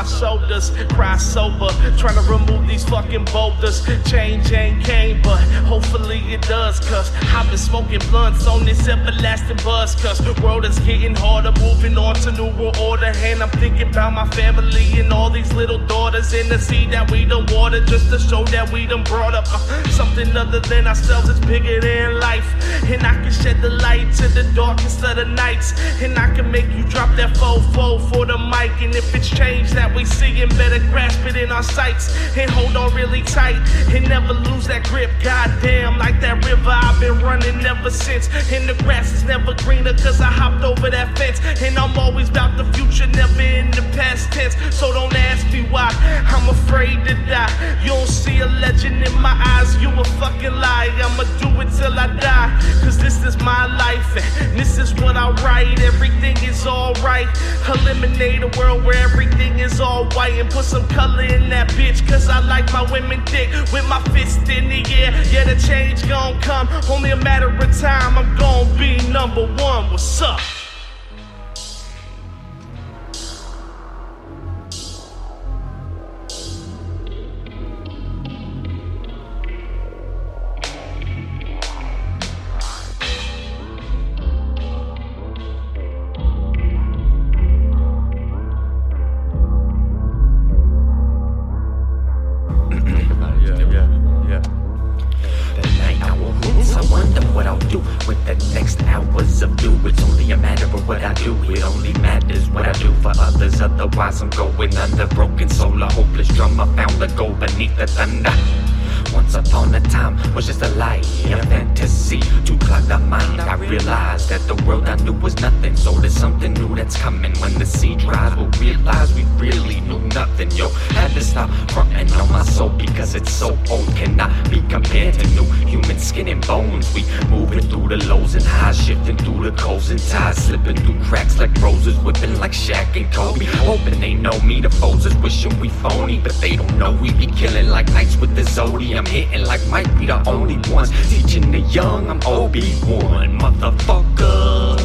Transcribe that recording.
my shoulders. Cry sober, trying to remove these fucking boulders. Change ain't came, but hopefully it does. Cause I've been smoking blunts on this everlasting buzz. Cause the world is getting harder, moving on to new world order. And I'm thinking about my family and all these little daughters in the sea that we done water just to show that we done brought up uh, something other than ourselves. It's bigger than life. And I can shed the light to the darkest of the nights. And I can make you drop that fofo for the mic. And if it's change that we see, and better grasp it in our sights. And hold on really tight. And never lose that grip. Goddamn, like that river I've been running ever since. And the grass is never greener cause I hopped over that fence. And I'm always about the future, never in the past tense. So don't ask me why. I'm afraid to die. You don't see a legend in my write. Everything is alright. Eliminate a world where everything is all white. And put some color in that bitch. Cause I like my women thick with my fist in the air. Yeah, the change gon' come. Only a matter of time. I'm gon' be number one. What's up? What I'll do with the next hours of do. It's only a matter of what I do. It only matters what I do for others. Otherwise, I'm going under. Broken soul, a hopeless drummer found the gold beneath the thunder. Once upon a time was just a lie, a fantasy to clog the mind. I realized that the world I knew was nothing, so there's something new that's coming. When the sea dries, we'll realize we really knew nothing. Yo, had to stop fronting on my soul because it's so old, cannot be compared to new human skin and bones. We moving through the lows and highs, shifting through the coals and ties, slipping through cracks like roses, whipping like Shaq and Kobe. Hoping they know me, the foes is wishing we phony, but they don't know we be killing like knights with the Zodi. I'm hitting like might be the only ones teaching the young. I'm Obi Wan, motherfucker.